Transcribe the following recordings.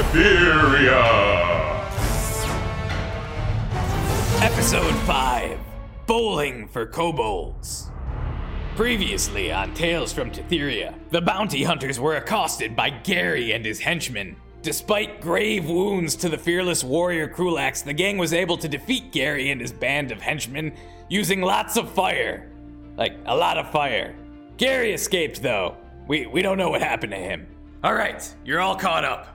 Tetheria. Episode 5 Bowling for Kobolds. Previously on Tales from Tetheria, the bounty hunters were accosted by Gary and his henchmen. Despite grave wounds to the fearless warrior Krulax, the gang was able to defeat Gary and his band of henchmen using lots of fire. Like, a lot of fire. Gary escaped, though. We, we don't know what happened to him. Alright, you're all caught up.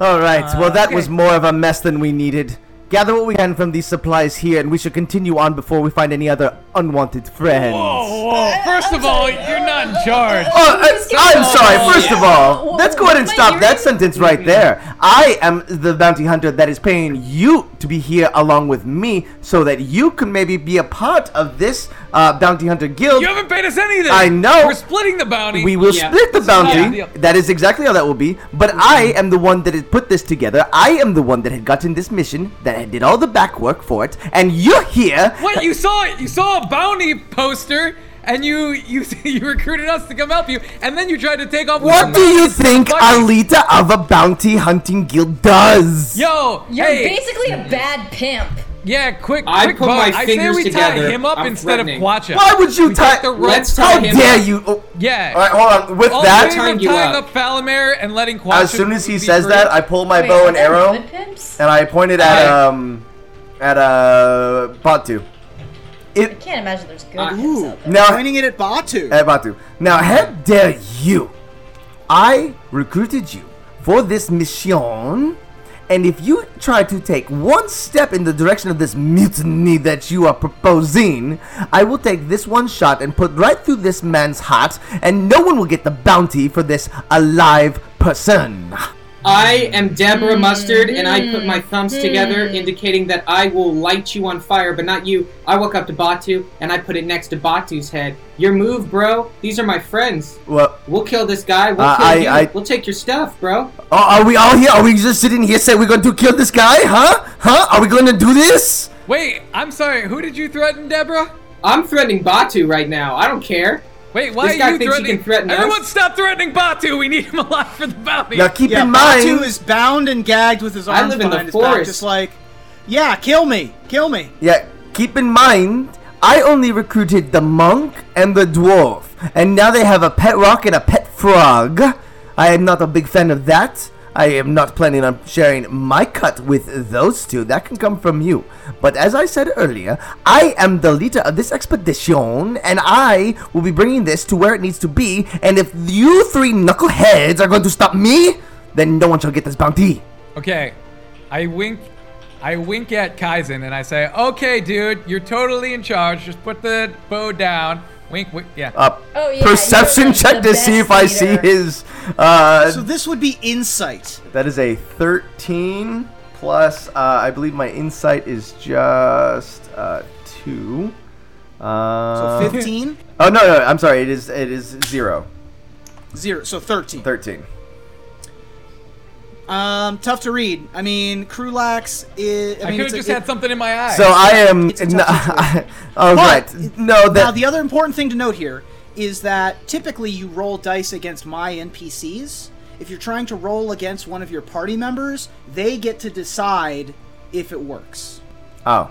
All right. well, uh, that okay. was more of a mess than we needed. Gather what we can from these supplies here, and we should continue on before we find any other unwanted friends. Whoa, whoa, first of all, you're not in charge. Oh, I, I'm sorry. First of all, let's go ahead and stop that sentence right there. I am the bounty hunter that is paying you to be here along with me, so that you can maybe be a part of this uh, bounty hunter guild. You haven't paid us anything. I know. We're splitting the bounty. We will Yeah. split the bounty. deal. That is exactly how that will be. But I am the one that had put this together. I am the one that had gotten this mission, that had did all the back work for it. And you're here. What you saw? It? You saw a bounty poster, and you you you recruited us to come help you, and then you tried to take off. What do you think Alita of a bounty hunting guild does? Yo, You're hey, basically a bad pimp. yeah, quick, I quick put vote. my I say fingers we together. tie him up I'm instead of threatening. Quacha. Why would you We tie? the rope- Let's tie How him dare up. you? Oh, Yeah. All right, hold on. With All that, favor Tying of you tying up. up Falamir and letting Quacha. as soon as he says free. that, I pull my Wait, bow and arrow, and I point it at um, at uh, Batu. I can't imagine there's good Uh, pimps Ooh, out there. now. pointing it at Batu. At Batu. Now, how dare you? I recruited you for this mission, and if you try to take one step in the direction of this mutiny that you are proposing, I will take this one shot and put right through this man's heart, and no one will get the bounty for this alive person. I am Deborah Mustard, and I put my thumbs together, indicating that I will light you on fire, but not you. I walk up to Batu, and I put it next to Batu's head. Your move, bro. These are my friends. Well, We'll kill this guy. We'll Uh, kill I- you. I- We'll take your stuff, bro. are are we all here? Are we just sitting here saying we're going to kill this guy? Huh? Huh? Are we going to do this? Wait, I'm sorry. Who did you threaten, Deborah? I'm threatening Batu right now. I don't care. Wait, why This are you threatening? can threaten us. Everyone, stop threatening Batu. We need him alive for the bounty. Now keep yeah, in mind. Batu is bound and gagged with his I arms live in the behind his back, forest. just like, yeah, kill me, kill me. Yeah, keep in mind, I only recruited the monk and the dwarf, and now they have a pet rock and a pet frog. I am not a big fan of that. I am not planning on sharing my cut with those two. That can come from you. But as I said earlier, I am the leader of this expedition, and I will be bringing this to where it needs to be. And if you three knuckleheads are going to stop me, then no one shall get this bounty. Okay, I wink. I wink at Kaizen and I say, "Okay, dude, you're totally in charge. Just put the bow down." Wink, wink. Yeah. Uh, Oh, yeah, perception you're check to see best if I see his. Uh, So this would be insight. that is a 13 plus. Uh, I believe my insight is just uh, two. So Uh, 15, oh no, no, I'm sorry. It is it is zero. zero, so 13. 13. Um, tough to read. I mean, Krulax is. I, I mean, could it's have a- just it- had something in my eye. So I am. It's a no, tough oh But- right. No, Now, the other important thing to note here is that typically you roll dice against my NPCs. If you're trying to roll against one of your party members, they get to decide if it works. oh.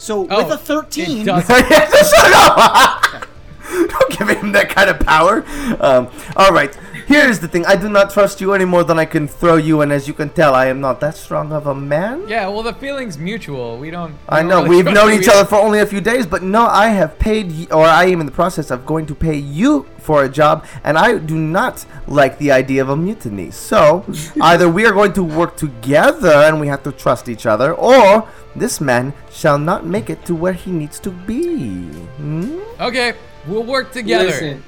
So Oh, with a 13. Shut up! Don't give him that kind of power. Um, all right. Here's the thing. I do not trust you any more than I can throw you, and as you can tell, I am not that strong of a man. yeah, well, the feeling's mutual. We don't. we I don't know really we've known each other for only a few days, but no, I have paid, or I am in the process of going to pay you for a job, and I do not like the idea of a mutiny. So either we are going to work together, and we have to trust each other, or this man shall not make it to where he needs to be. Hmm? Okay, we'll work together. Listen,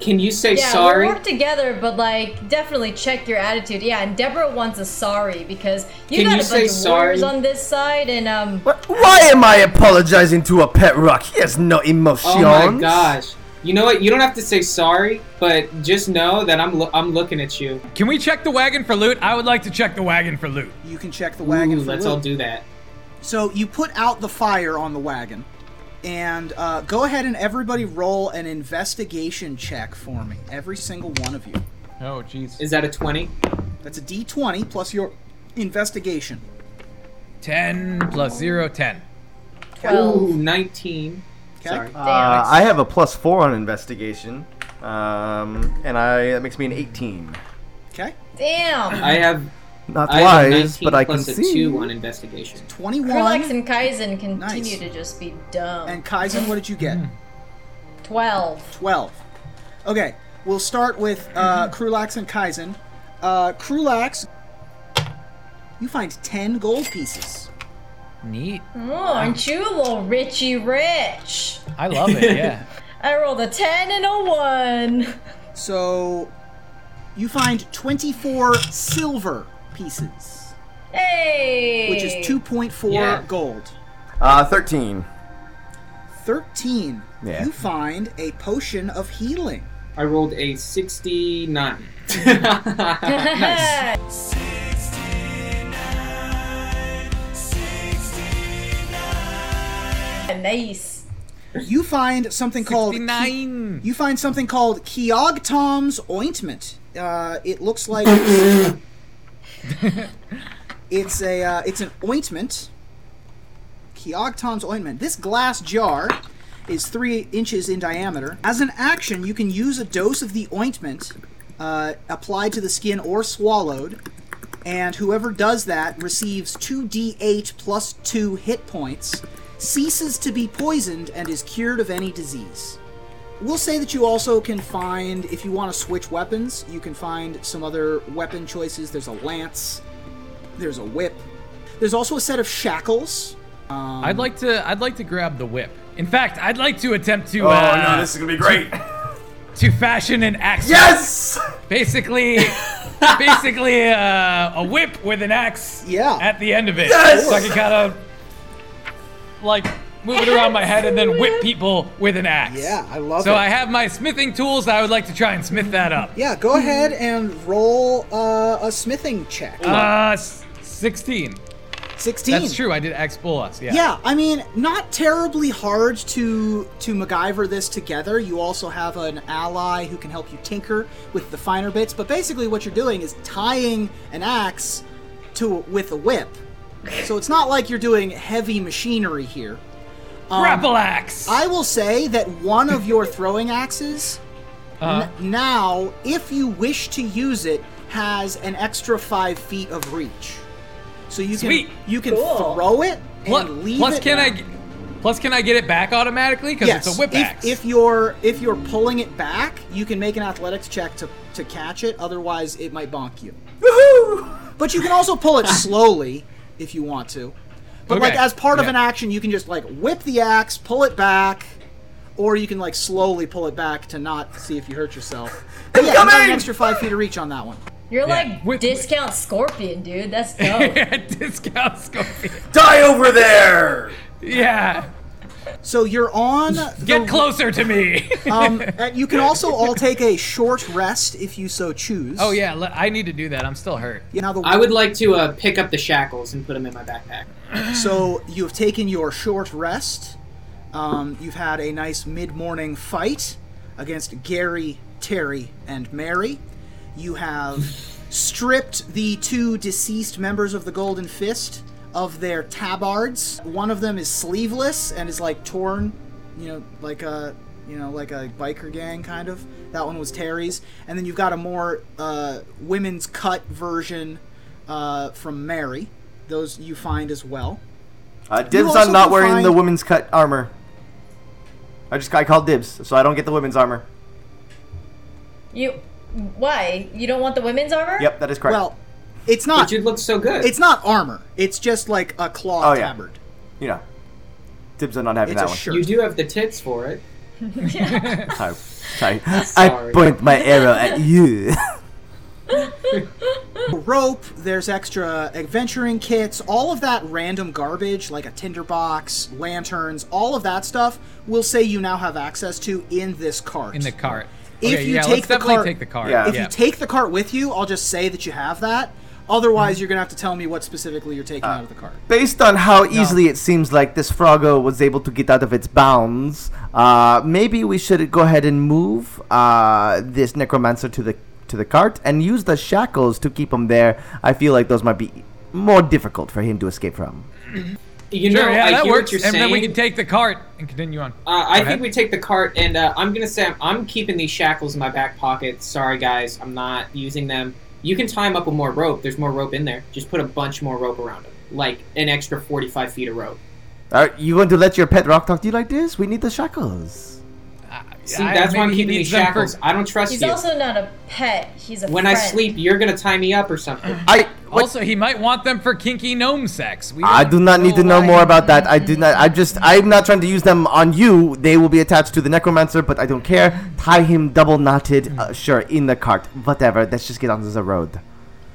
can you say Yeah, sorry? we'll work together, but like definitely check your attitude. Yeah, and Deborah wants a sorry because you Can got you a say bunch of warriors sorry? on this side, and um, What? Why am I apologizing to a pet rock? He has no emotions. Oh my gosh. You know what? You don't have to say sorry, but just know that I'm lo- I'm looking at you. Can we check the wagon for loot? I would like to check the wagon for loot. you can check the wagon Ooh, for let's loot. all do that. So you put out the fire on the wagon, and uh, go ahead and everybody roll an investigation check for me. Every single one of you. Oh, jeez. Is that a 20? That's a D20 plus your Investigation. 10 plus 0, 10. Twelve. Ooh, 19. Okay. Sorry. Uh, I have a plus four on investigation, um, and I that makes me an 18. Okay. Damn. I have, Not I wise, but I can plus a see. 2 on investigation. 21. Krulax and Kaizen continue Nice. to just be dumb. And Kaizen, what did you get? 12. 12. Okay, we'll start with uh, Krulax and Kaizen. Uh, Krulax, you find 10 gold pieces. Neat. Oh, aren't you a little Richie Rich? I love it, yeah. I rolled a 10 and a 1. So, you find 24 silver pieces, Hey! which is 2.4 Yeah. gold. Uh, 13. 13. Yeah. You find a potion of healing. I rolled a 69. Nice. nice. You find something called 69. You find something called Keoghtom's ointment. Uh, it looks like it's a uh, it's an ointment. Keoghtom's ointment. This glass jar is three inches in diameter. As an action, you can use a dose of the ointment uh, applied to the skin or swallowed, and whoever does that receives 2d8 plus 2 hit points, ceases to be poisoned, and is cured of any disease. We'll say that you also can find, if you want to switch weapons, you can find some other weapon choices. There's a lance, there's a whip, there's also a set of shackles. Um, I'd like to I'd like to grab the whip. In fact, I'd like to attempt to Oh uh, no, this is gonna be great. to fashion an axe. yes! Basically basically uh, a whip with an axe Yeah. at the end of it. Yes! So I can kind of like move it around my head and then whip people with an axe. Yeah, I love So it. So I have my smithing tools. I would like to try and smith that up. Yeah, go ahead and roll uh, a smithing check. Uh, 16. 16. That's true. I did X bullets. Yeah. Yeah, I mean, not terribly hard to to MacGyver this together. You also have an ally who can help you tinker with the finer bits. But basically, what you're doing is tying an axe to with a whip. So it's not like you're doing heavy machinery here. Um, Grapple axe. I will say that one of your throwing axes Uh, n- now, if you wish to use it, has an extra five feet of reach. So you can you can Cool. throw it plus, and leave plus it. can I? g- Plus, can I get it back automatically? Because Yes, it's a whip if, axe. if you're if you're pulling it back, you can make an athletics check to to catch it. Otherwise, it might bonk you. Woohoo! But you can also pull it slowly if you want to. But like as part of an action, you can just like whip the axe, pull it back, or you can like slowly pull it back to not see if you hurt yourself. But yeah, you got an extra five feet of reach on that one. You're Yeah. like Wait, wait. discount scorpion, dude. That's dope. Discount scorpion. Die over there! Yeah. So you're on. Get the- closer to me. Um, and you can also all take a short rest if you so choose. oh yeah, le- I need to do that. I'm still hurt. You know, the, I would like to uh, pick up the shackles and put them in my backpack. So you have taken your short rest. Um, you've had a nice mid-morning fight against Gary, Terry, and Mary. You have stripped the two deceased members of the Golden Fist of their tabards. One of them is sleeveless and is like torn, you know, like a you know like a biker gang kind of. That one was Terry's, and then you've got a more uh, women's cut version uh, from Mary. Those you find as well. Uh, dibs also on not wearing find- the women's cut armor. I just I called dibs, so I don't get the women's armor. you why? You don't want the women's armor? Yep, that is correct. Well, it's not. But you'd look so good. It's not armor. It's just like a claw Oh, yeah. tabard. you know, dibs on not having It's that a one. shirt. you do have the tits for it. Sorry. Sorry. I point my arrow at you. rope. There's extra adventuring kits. All of that random garbage, like a tinderbox, lanterns, all of that stuff. We'll say you now have access to in this cart. In the cart. If okay, you yeah, take let's the definitely cart- take the cart. Yeah. if yeah. you take the cart with you, I'll just say that you have that. Otherwise, you're gonna have to tell me what specifically you're taking out of the cart. Based on how easily it seems like this Froggo was able to get out of its bounds, uh, maybe we should go ahead and move uh, this necromancer to the to the cart and use the shackles to keep him there. I feel like those might be more difficult for him to escape from. You Sure, know, yeah, I that hear works. what you're and saying. then we can take the cart and continue on. Uh, I Go think we take the cart, and uh, I'm gonna say I'm, I'm keeping these shackles in my back pocket. Sorry, guys, I'm not using them. You can tie them up with more rope. There's more rope in there. Just put a bunch more rope around them, like an extra 45 feet of rope. Are you going to let your pet rock talk to you like this? We need the shackles. See, I- that's why I'm keeping these needs them for- shackles. I don't trust He's you. He's also not a pet. He's a when I sleep, you're gonna tie me up or something. I what- Also, he might want them for kinky gnome sex. We I don't need to know more about that. I do not. I just. I'm not trying to use them on you. They will be attached to the necromancer, but I don't care. Tie him double knotted. Uh, sure, in the cart. Whatever. Let's just get onto the road.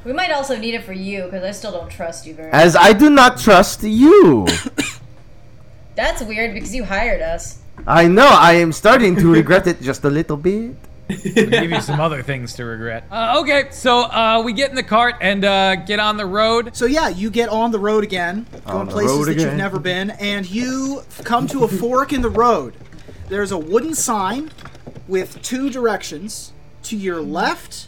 We might also need it for you because I still don't trust you very much. As I do not trust you. That's weird because you hired us. I know. I am starting to regret it just a little bit. We'll give you some other things to regret. Uh, okay, so uh, we get in the cart and uh, get on the road. So yeah, you get on the road again, going places road that you've never been, and you come to a fork in the road. There's a wooden sign with two directions. To your left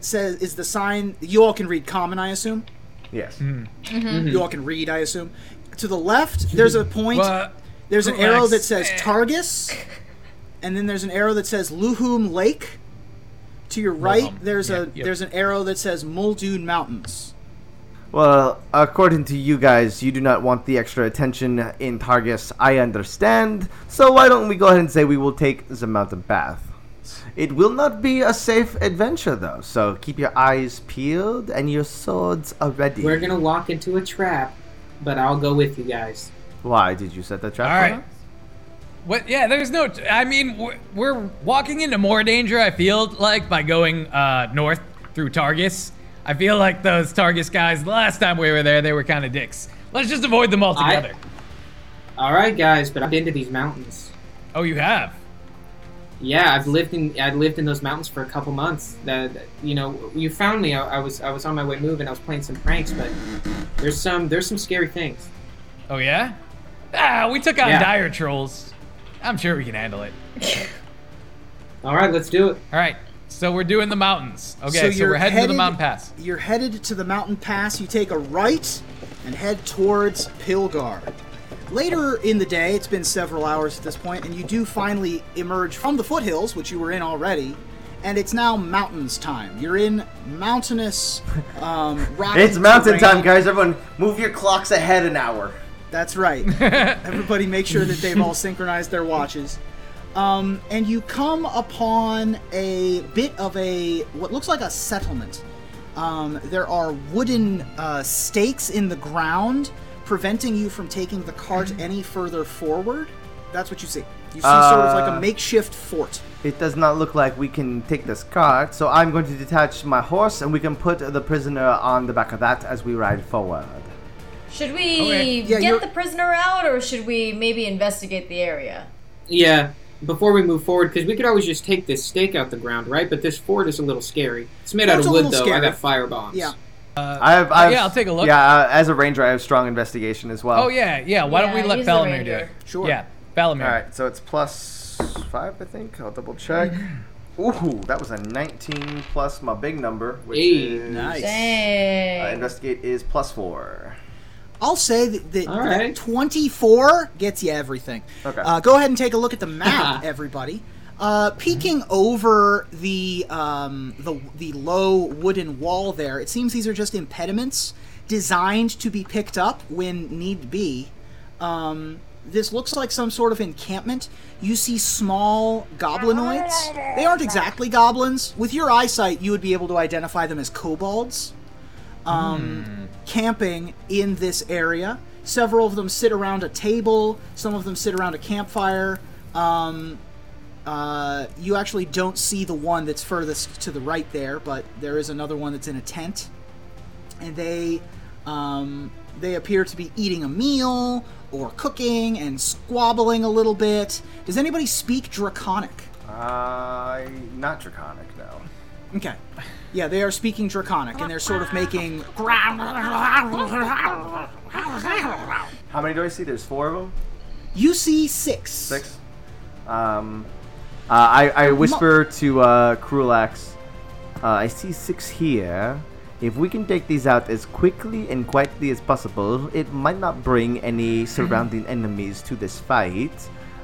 says is the sign you all can read common, I assume. Yes. You all can read, I assume. To the left, there's a point. What? There's an arrow that says. Targus, and then there's an arrow that says Luhum Lake. To your right, Luhum. there's a yep. there's an arrow that says Muldoon Mountains. Well, according to you guys, you do not want the extra attention in Targus. I understand. So why don't we go ahead and say we will take the mountain path? It will not be a safe adventure, though. So keep your eyes peeled and your swords are ready. We're gonna walk into a trap, but I'll go with you guys. Why did you set the trap? All for us? What? Yeah, there's no. I mean, we're, we're walking into more danger. I feel like by going uh, north through Targus. I feel like those Targus guys. The last time we were there, they were kind of dicks. Let's just avoid them altogether. All right, guys, but I've been to these mountains. Oh, you have. Yeah, I've lived in I lived in those mountains for a couple months. That that- you know, you found me. I, I was I was on my way moving. I was playing some pranks, but there's some there's some scary things. Oh yeah. Ah, we took out Yeah. dire trolls. I'm sure we can handle it. All right, let's do it. All right. So we're doing the mountains. Okay, so, you're we're heading to the headed- mountain pass. You're headed to the mountain pass. You take a right and head towards Pilgar. Later in the day, it's been several hours at this point, and you do finally emerge from the foothills, which you were in already, and it's now mountains time. You're in mountainous, um, rocky It's mountain terrain. time, guys. Everyone, move your clocks ahead an hour. That's right. Everybody make sure that they've all synchronized their watches. Um, and you come upon a bit of a what looks like a settlement. Um, there are wooden uh, stakes in the ground preventing you from taking the cart any further forward. That's what you see. You see sort of like a Uh, makeshift fort. It does not look like we can take this cart, so I'm going to detach my horse and we can put the prisoner on the back of that as we ride forward. Should we Okay. Yeah, you're- get the prisoner out, or should we maybe investigate the area? Yeah. Before we move forward, because we could always just take this stake out the ground, right? But this fort is a little scary. It's made out of wood, little though. I got fire bombs. Yeah. I have, I have, yeah, I'll take a look. Yeah, uh, as a ranger, I have strong investigation as well. Oh yeah, yeah. Why don't we let he's do it? Sure. Yeah, Falamir. All right, so it's plus five, I think. I'll double check. Ooh, that was a 19 plus my big number, which Hey, is nice. Uh, investigate is plus four. I'll say that, that, All that 24 gets you everything. Okay. Uh, go ahead and take a look at the map, everybody. Uh, peeking over the um, the the low wooden wall there, it seems these are just impediments designed to be picked up when need be. Um, this looks like some sort of encampment. You see small goblinoids. They aren't exactly goblins. With your eyesight, you would be able to identify them as kobolds um, camping in this area. Several of them sit around a table. Some of them sit around a campfire. Um, uh, you actually don't see the one that's furthest to the right there, but there is another one that's in a tent, and they um, they appear to be eating a meal or cooking and squabbling a little bit. Does anybody speak Draconic? Uh, not draconic, no. Okay. Yeah, they are speaking Draconic, and they're sort of making. How many do I see? There's four of them. You see six. Six. Um, uh, I, I whisper to uh, Krulax, uh, I see six here, If we can take these out as quickly and quietly as possible, it might not bring any surrounding enemies to this fight.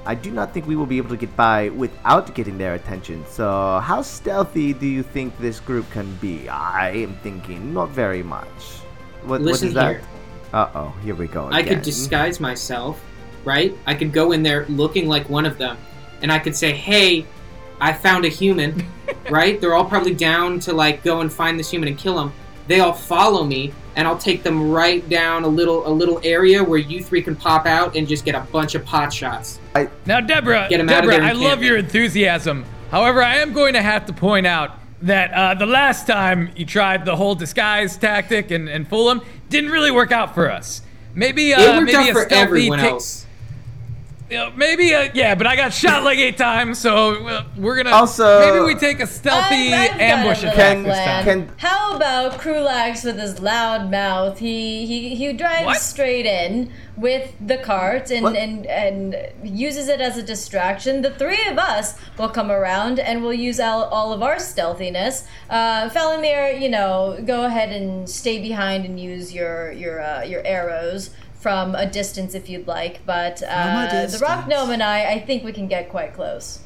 I do not think we will be able to get by without getting their attention. So, how stealthy do you think this group can be? I am thinking not very much. What, Listen what is that? here. Uh oh, here we go. I could disguise myself, right? I could go in there looking like one of them, and I could say, "Hey, I found a human." right? They're all probably down to like go and find this human and kill him. They all follow me, and I'll take them right down a little a little area where you three can pop out and just get a bunch of pot shots. Now, Deborah, Get 'em out of Deborah, I love camp your enthusiasm. However, I am going to have to point out that uh, the last time you tried the whole disguise tactic and, and fool them didn't really work out for us. Maybe, uh, it worked maybe out a for everyone ta- else. You know, maybe, uh, yeah, but I got shot like eight times, so uh, we're gonna. Also- maybe we take a stealthy I've- I've ambush a little attack Can- this time. Can- How about Krulax with his loud mouth? He he he drives What? straight in with the cart and, What? and and uses it as a distraction. The three of us will come around and we'll use all, all of our stealthiness. Uh, Falamir, you know, go ahead and stay behind and use your your uh, your arrows. From a distance, if you'd like, but uh, the rock gnome and I, I think we can get quite close.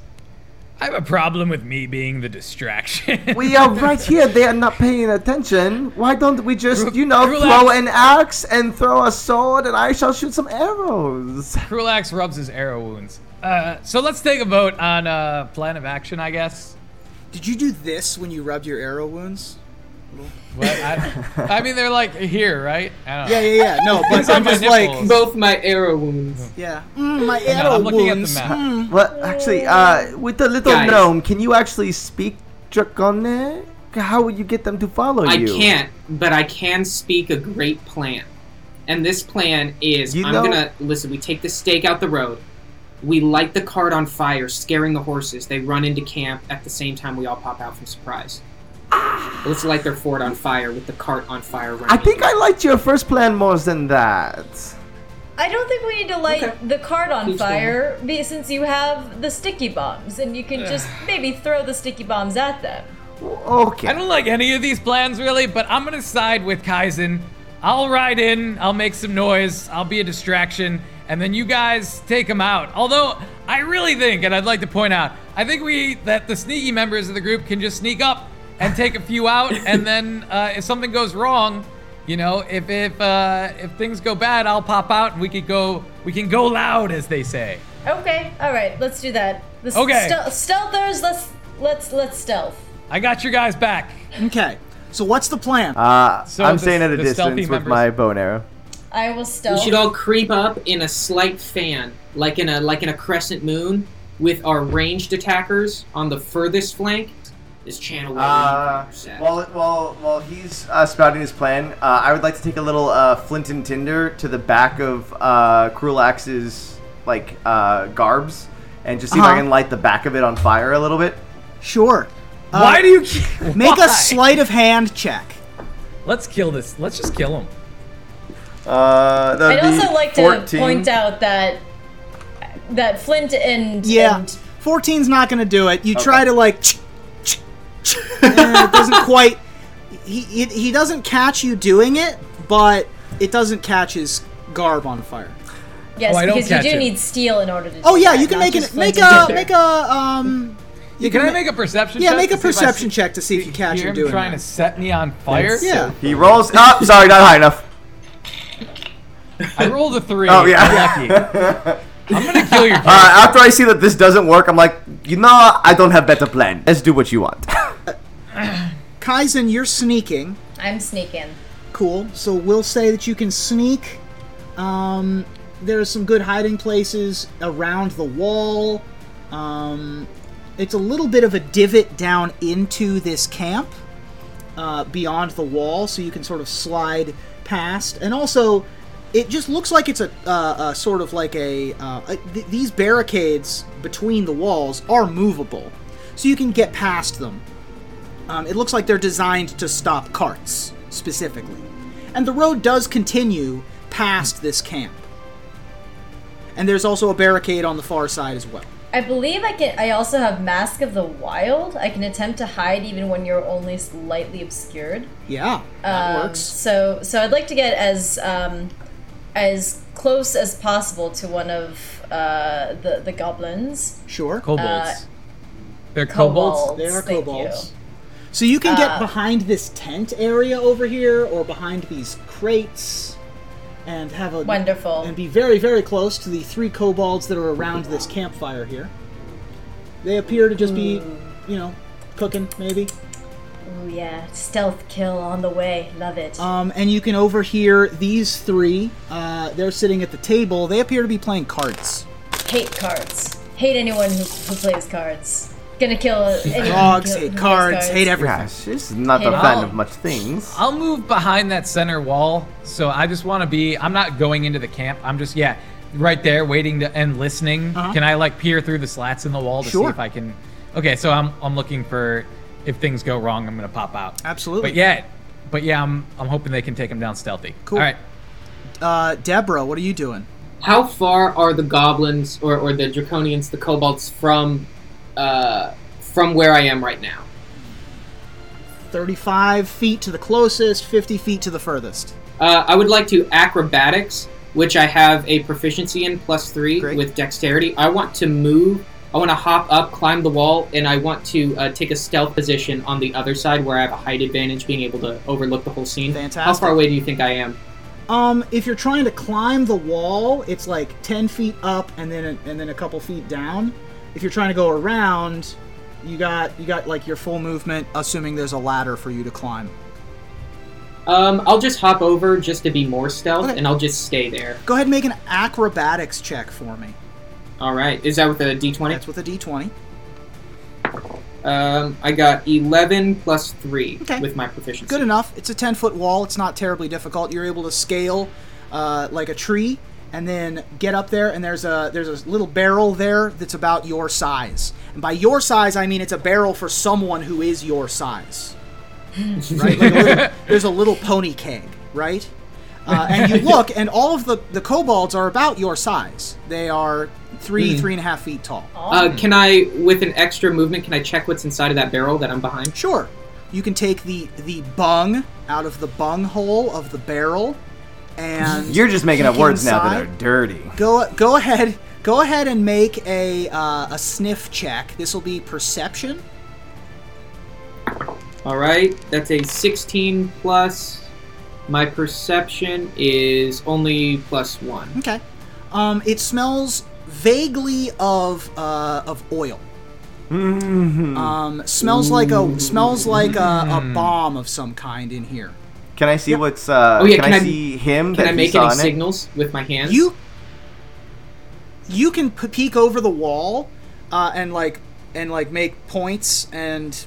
I have a problem with me being the distraction. We are right here. They are not paying attention. Why don't we just, Cru- you know, Krulax- throw an axe and throw a sword, and I shall shoot some arrows. Krulax rubs his arrow wounds. Uh, so let's take a vote on uh, plan of action, I guess. Did you do this when you rubbed your arrow wounds? What? I, I mean, they're like here, right? I don't know. Yeah, yeah, yeah. No, but It's on I'm my just like, nipples. Both my arrow wounds. yeah. Mm, my No, arrow I'm looking at the wounds. map. Mm. Well, actually, uh, with the little Guys. gnome, can you actually speak Draconic? How would you get them to follow you? I you? can't, but I can speak a great plan. And this plan is You I'm know- gonna listen, we take the stake out the road, we light the cart on fire, scaring the horses. They run into camp at the same time we all pop out from surprise. Let's light their fort on fire with the cart on fire running. I think I liked your first plan more than that. I don't think we need to light Okay. the cart on Keep fire be, since you have the sticky bombs and you can just maybe throw the sticky bombs at them. Okay. I don't like any of these plans really, but I'm gonna side with Kaizen. I'll ride in, I'll make some noise, I'll be a distraction, and then you guys take them out. Although I really think, and I'd like to point out, I think we that the sneaky members of the group can just sneak up and take a few out, and then uh, if something goes wrong, you know, if if uh, if things go bad, I'll pop out and we could go we can go loud, as they say. Okay, all right, let's do that. The s- Okay. stel- stealthers, let's let's let's stealth. I got your guys back. Okay. So what's the plan? Uh, So I'm the- staying at a distance with members- my bow and arrow. I will stealth. we should all creep up in a slight fan, like in a like in a crescent moon, with our ranged attackers on the furthest flank. This channel will Uh, while, while, while he's uh, spouting his plan, uh, I would like to take a little uh, flint and tinder to the back of uh, Krulax's like uh, garbs and just see if I Uh-huh. can light the back of it on fire a little bit. Sure. Uh, Why do you keep, make why? a sleight of hand check? Let's kill this. Let's just kill him. Uh, I'd also like to point out that that Flint and Yeah. and 14's not going to do it. You try to like eh, it doesn't quite he, he he doesn't catch you doing it, but it doesn't catch his garb on fire. yes, Oh, I don't because you do it. need steel in order to. do Oh yeah, that, you can not make just it make Flint and a tinder. make a um you Can I make a perception check? Yeah, check? make a to see if I perception see- check to see if you catch hear him him doing trying that. to set me on fire? Yeah. He rolls. Oh, sorry, not high enough. I rolled a three. Oh yeah. I'm lucky. I'm gonna kill your Uh, after I see that this doesn't work, I'm like, you know, I don't have better plan. Let's do what you want. Kaizen, you're sneaking. I'm sneaking. Cool. So we'll say that you can sneak. Um, there's some good hiding places around the wall. Um, it's a little bit of a divot down into this camp uh, beyond the wall, so you can sort of slide past. And also, it just looks like it's a, uh, a sort of like a. Uh, a th- these barricades between the walls are movable, so you can get past them. Um, it looks like they're designed to stop carts specifically. And the road does continue past this camp. And there's also a barricade on the far side as well. I believe I can. I also have Mask of the Wild. I can attempt to hide even when you're only slightly obscured. Yeah, that Um, works. So, so I'd like to get as um, as close as possible to one of uh, the the goblins. Sure. Kobolds. They're kobolds. Kobolds. They are thank kobolds. So you can get Uh, behind this tent area over here, or behind these crates, and have a Wonderful. and be very, very close to the three kobolds that are around this campfire here. They appear to just be, Hmm. you know, cooking maybe. Oh yeah, stealth kill on the way. Love it. Um, and you can overhear these three. Uh, they're sitting at the table. They appear to be playing cards. hate cards. Hate anyone who, who plays cards. Gonna kill anyone. Dogs who, hate who cards. Hate everything. Yeah, she's not Hey, a fan I'll- of much things. I'll move behind that center wall. So I just want to be. I'm not going into the camp. I'm just yeah, right there waiting to and listening. Uh-huh. Can I like peer through the slats in the wall to Sure. see if I can? Okay, so I'm I'm looking for if things go wrong, I'm gonna pop out. Absolutely. But yeah, but yeah, I'm I'm hoping they can take him down stealthy. Cool. All right. Uh, Deborah, what are you doing? How far are the goblins or, or the draconians, the kobolds, from uh, from where I am right now? 35 feet to the closest, 50 feet to the furthest. Uh, I would like to acrobatics, which I have a proficiency in plus three Great. with dexterity. I want to move. I want to hop up, climb the wall, and I want to uh, take a stealth position on the other side where I have a height advantage, being able to overlook the whole scene. Fantastic. How far away do you think I am? Um, if you're trying to climb the wall, it's like 10 feet up and then a, and then a couple feet down. If you're trying to go around, you got you got like your full movement, assuming there's a ladder for you to climb. Um, I'll just hop over just to be more stealth, Okay. and I'll just stay there. Go ahead and make an acrobatics check for me. All right. Is that with a d20? That's with a d20. Um, I got 11 plus 3 Okay. with my proficiency. Good enough. It's a 10 foot wall. It's not terribly difficult. You're able to scale uh, like a tree and then get up there and there's a there's a little barrel there that's about your size. And by your size I mean it's a barrel for someone who is your size. right? Like a little, there's a little pony keg, right? Uh, and you look, and all of the the kobolds are about your size. They are three, three and a half feet tall. Uh, can I, with an extra movement, can I check what's inside of that barrel that I'm behind? Sure. You can take the the bung out of the bung hole of the barrel, and You're just making up peek words now that are dirty. Go go ahead. Go ahead and make a uh, a sniff check. This will be perception. All right, that's a 16 plus. My perception is only plus one. Okay. Um, it smells vaguely of uh, of oil. Um, smells like a smells like a, a bomb of some kind in here. Can I see what's? Uh, Oh, yeah, can, can I, I- see him? Can that I make any in it? signals with my hands? You you can p- peek over the wall uh, and like and like make points and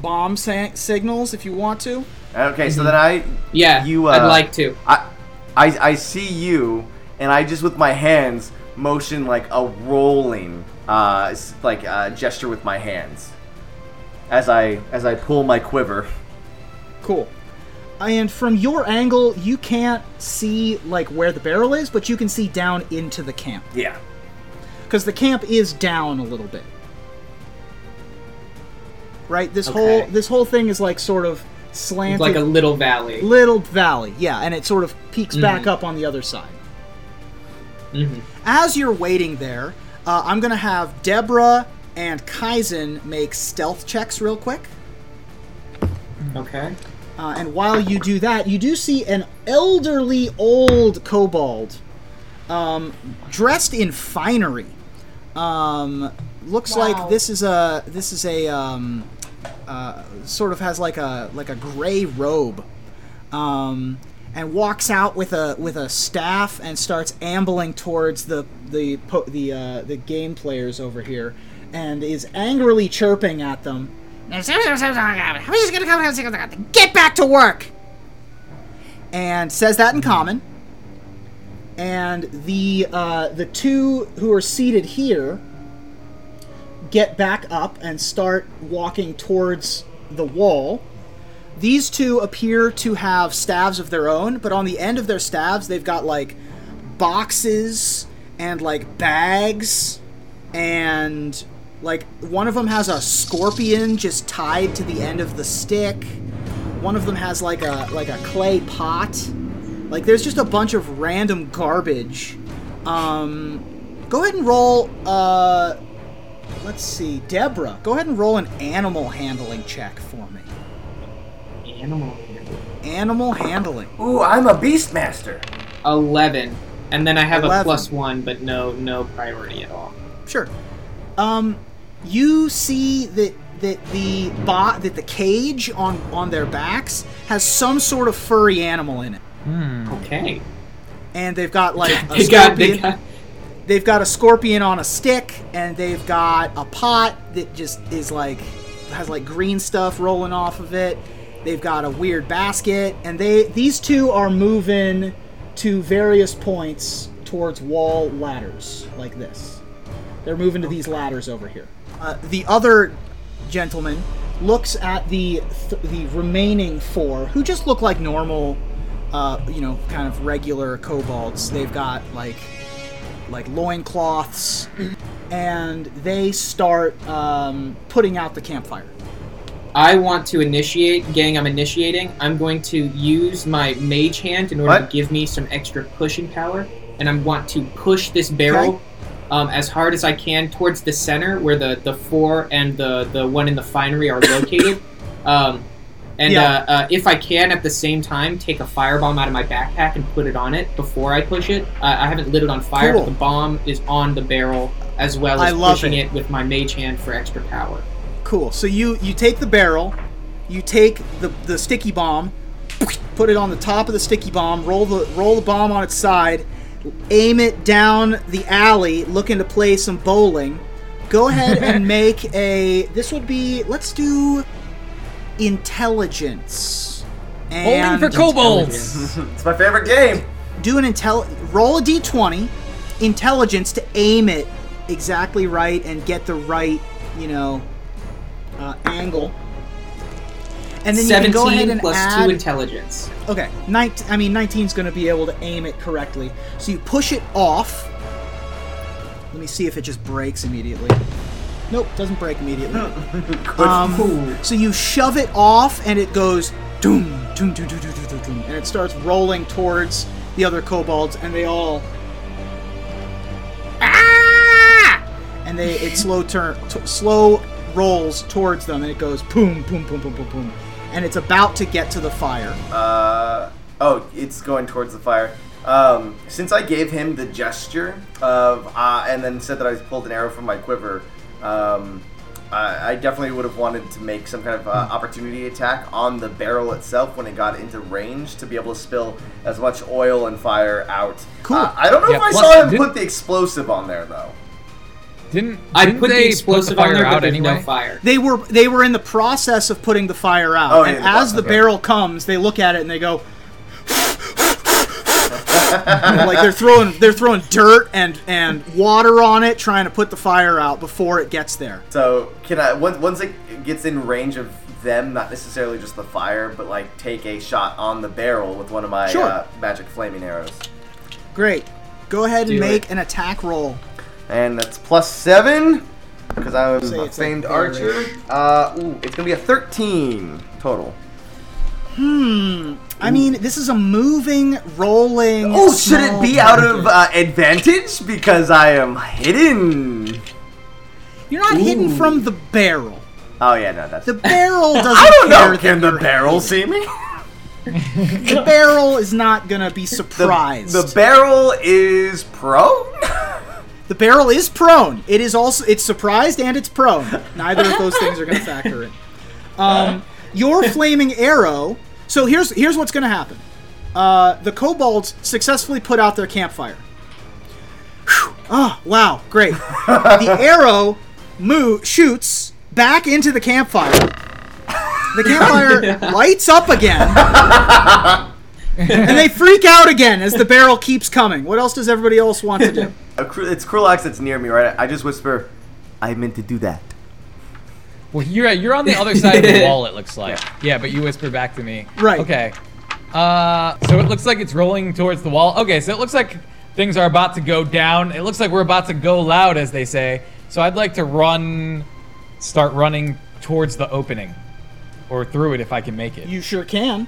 bomb sa- signals if you want to. Okay, so then I, Yeah, You, uh, I'd like to. I, I, I see you, and I just with my hands motion like a rolling, uh, like uh, gesture with my hands, as I as I pull my quiver. Cool. And from your angle, you can't see like where the barrel is, but you can see down into the camp Yeah. because the camp is down a little bit. Right. This Okay. whole this whole thing is like sort of slanted, like a little valley. little valley. Yeah, and it sort of peaks back up on the other side. Mhm. As you're waiting there, uh, I'm gonna have Deborah and Kaizen make stealth checks real quick. Okay. Uh, and while you do that, you do see an elderly old kobold, um, dressed in finery. Um, looks Wow. like this is a this is a um, uh, sort of has like a like a gray robe, um, and walks out with a with a staff and starts ambling towards the the po- the uh, the game players over here, and is angrily chirping at them. Get back to work! And says that in common. And the uh, the two who are seated here get back up and start walking towards the wall. These two appear to have staves of their own, but on the end of their staves, they've got like boxes and like bags and like one of them has a scorpion just tied to the end of the stick. One of them has like a like a clay pot. Like there's just a bunch of random garbage. Um, go ahead and roll. Uh, let's see, Deborah. Go ahead and roll an animal handling check for me. Animal. Handling. Animal handling. Ooh, I'm a beastmaster. Eleven, and then I have 11. a plus one, but no no priority at all. Sure. Um, you see that that the bot that the cage on on their backs has some sort of furry animal in it, hmm. Okay. and they've got like a They got, they scorpion. got, they've got a scorpion on a stick, and they've got a pot that just is like has like green stuff rolling off of it. They've got a weird basket, and they these two are moving to various points towards wall ladders like this. They're moving to these ladders over here. Uh, the other gentleman looks at the th- the remaining four, who just look like normal, uh, you know, kind of regular kobolds. They've got like like loincloths, and they start um, putting out the campfire. I want to initiate, gang. I'm initiating. I'm going to use my mage hand in order What? to give me some extra pushing power, and I want to push this barrel Okay. Um, as hard as I can towards the center, where the the four and the the one in the finery are located. um, and Yeah. uh, uh, if I can, at the same time, take a firebomb out of my backpack and put it on it before I push it. Uh, I haven't lit it on fire, Cool. but the bomb is on the barrel as well as pushing it. it with my mage hand for extra power. Cool. So you you take the barrel, you take the the sticky bomb, put it on the top of the sticky bomb, roll the roll the bomb on its side, aim it down the alley, looking to play some bowling. Go ahead and make a. This would be. Let's do intelligence. Bowling for kobolds. It's my favorite game. do an intel. Roll a d20, intelligence to aim it exactly right and get the right, you know, uh, angle. And then you can go ahead and plus add, two intelligence. Okay, 19, I mean 19's going to be able to aim it correctly. So you push it off. Let me see if it just breaks immediately. Nope, doesn't break immediately. um, so you shove it off, and it goes doom, doom, doom, doom, doom, doom, doom, and it starts rolling towards the other kobolds, and they all ah, and they it slow turn t- slow rolls towards them, and it goes boom, boom, boom, boom, boom, boom and it's about to get to the fire. Uh, oh, it's going towards the fire. Um, since I gave him the gesture of, uh, and then said that I pulled an arrow from my quiver, um, I, I definitely would have wanted to make some kind of uh, opportunity attack on the barrel itself when it got into range to be able to spill as much oil and fire out. Cool. Uh, I don't know Yeah, if I saw him put the explosive on there though. Didn't I didn't put they the explosive put the on there, fire but out there's anyway? no fire. They were they were in the process of putting the fire out, Oh, and yeah, as the okay. barrel comes, they look at it and they go, like they're throwing they're throwing dirt and and water on it, trying to put the fire out before it gets there. So can I once once it gets in range of them, not necessarily just the fire, but like take a shot on the barrel with one of my Sure. uh, magic flaming arrows, Great, go ahead and Do make it. an attack roll. And that's plus seven because I was a it's a famed archer. Uh, ooh, it's gonna be a thirteen total. Hmm. I mean, this is a moving, rolling. Oh, should it be out of uh, advantage because I am hidden? You're not hidden from the barrel. Oh yeah, no, that's. The barrel doesn't I don't know. Can the barrel see me? The barrel is not gonna be The, surprised. the barrel is prone. The barrel is prone. It is also it's surprised and it's prone. Neither of those things are going to factor in. Um, your flaming arrow. So here's here's what's going to happen. Uh, the kobolds successfully put out their campfire. Whew. Oh wow, great! the arrow move shoots back into the campfire. The campfire lights up again. and they freak out again as the barrel keeps coming. What else does everybody else want to do? A cru- it's Krulax that's near me, right? I just whisper, I meant to do that. Well, you're you're on the other side of the wall. It looks like. Yeah, but you whisper back to me. Right. Okay. Uh, so it looks like it's rolling towards the wall. Okay, so it looks like things are about to go down. It looks like we're about to go loud, as they say. So I'd like to run, start running towards the opening, or through it if I can make it. You sure can.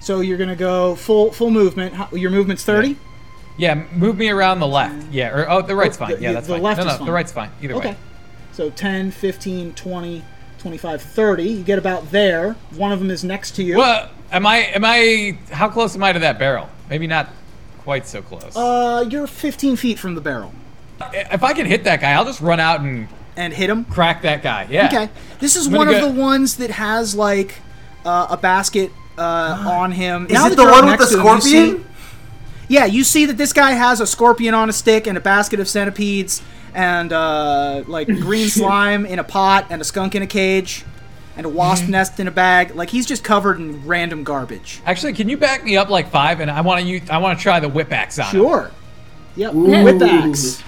So you're gonna go full full movement. Your movement's thirty. Yeah, move me around the left. Yeah, or oh, the right's Oh, fine. the- yeah, that's the fine. left no, is no, fine. the right's fine. Either way. Okay. way. So 10, 15, 20, 25, 30. You get about there. One of them is next to you. Well, am I? Am I? How close am I to that barrel? Maybe not quite so close. Uh, you're 15 feet from the barrel. if I can hit that guy, I'll just run out and And hit him. crack that guy. Yeah. Okay. This is I'm one of go- the ones that has like uh, a basket uh, on him. Is Now it the one with the to him, scorpion? Yeah, you see that this guy has a scorpion on a stick and a basket of centipedes and uh, like green slime in a pot and a skunk in a cage and a wasp Mm-hmm. nest in a bag. Like he's just covered in random garbage. Actually, can you back me up like five? And I want to use. I want to try the whip axe on him. Sure. Yep. Whip axe.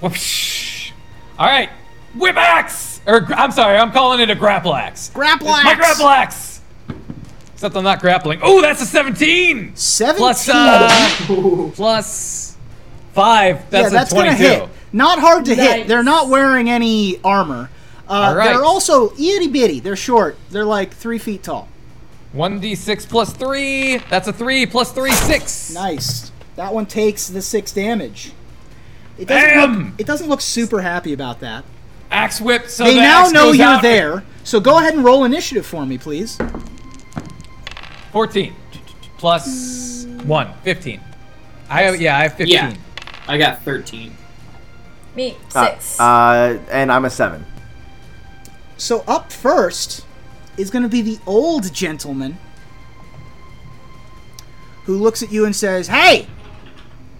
Whoosh. All right, whip axe. Or I'm sorry, I'm calling it a grapple axe. Grapple It's My axe. grapple axe. Except I'm not grappling. Oh, that's a 17. 17. Plus uh, plus five. That's yeah, that's a gonna 22. hit. Not hard to hit. They're not wearing any armor. Uh, All right. They're also itty bitty. They're short. They're like three feet tall. One d six plus three. That's a three plus three six. Nice. That one takes the six damage. It doesn't Bam! look. It doesn't look super happy about that. Axe whip. So they the now axe know goes you're out. there. So go ahead and roll initiative for me, please. 14 plus one. 15. I have yeah. I have 15. Yeah. I got 13. Me, Uh, six. uh, and I'm a seven. So up first is going to be the old gentleman who looks at you and says, "Hey,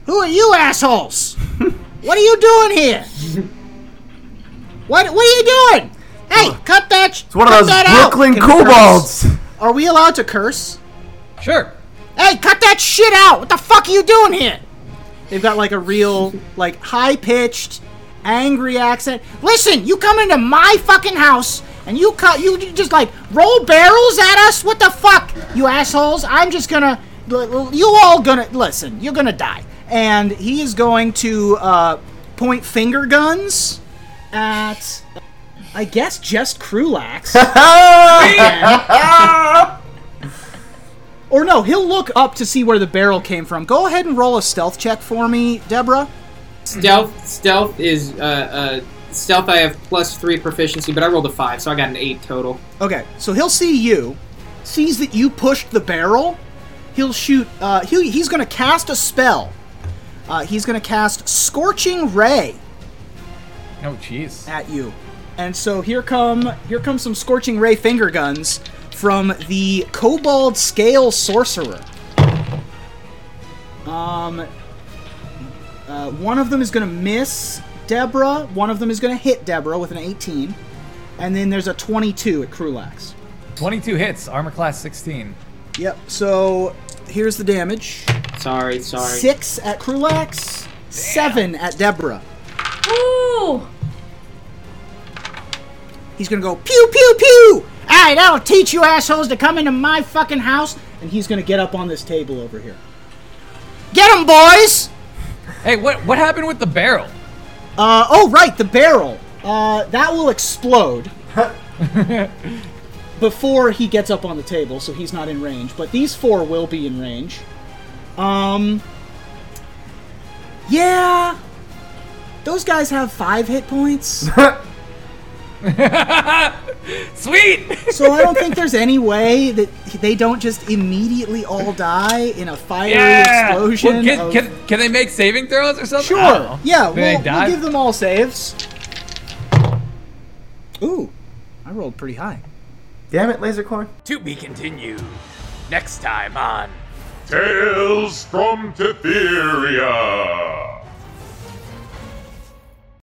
who are you assholes? what are you doing here? What what are you doing? Hey, cut that! sh- It's one of cut those that out. Brooklyn Can kobolds. Are we allowed to curse? Sure. Hey, cut that shit out! What the fuck are you doing here? They've got like a real, like high pitched, angry accent. Listen, you come into my fucking house and you cut, you just like roll barrels at us. What the fuck, you assholes? I'm just gonna, you all gonna listen. You're gonna die. And he is going to uh, point finger guns at, I guess, just Krulax. Or no, he'll look up to see where the barrel came from. Go ahead and roll a stealth check for me, Deborah. Stealth stealth is uh, uh stealth I have plus three proficiency, but I rolled a five, so I got an eight total. Okay, so he'll see you, sees that you pushed the barrel. He'll shoot. Uh, he, he's going to cast a spell. Uh, he's going to cast Scorching Ray Oh jeez. at you, and so here come here come some Scorching Ray finger guns from the Kobold Scale Sorcerer. Um, uh, one of them is going to miss Deborah. One of them is going to hit Deborah with an 18, and then there's a 22 at Krulax. 22 hits. Armor class 16. Yep. So here's the damage: Sorry, sorry. six at Krulax, seven at Deborah. Ooh! He's gonna go pew pew pew. Alright, that'll teach you assholes to come into my fucking house. And he's gonna get up on this table over here. Get him, boys! Hey, what what happened with the barrel? Uh, oh right, the barrel. Uh, that will explode before he gets up on the table, so he's not in range. But these four will be in range. Um, yeah, those guys have five hit points. Sweet. So I don't think there's any way that they don't just immediately all die in a fiery yeah. explosion. Well, can, of- can, can they make saving throws or something? Sure. Yeah, we'll, we'll give them all saves. Ooh, I rolled pretty high. Damn it, Lasercorn. To be continued. Next time on Tales from Tetheria.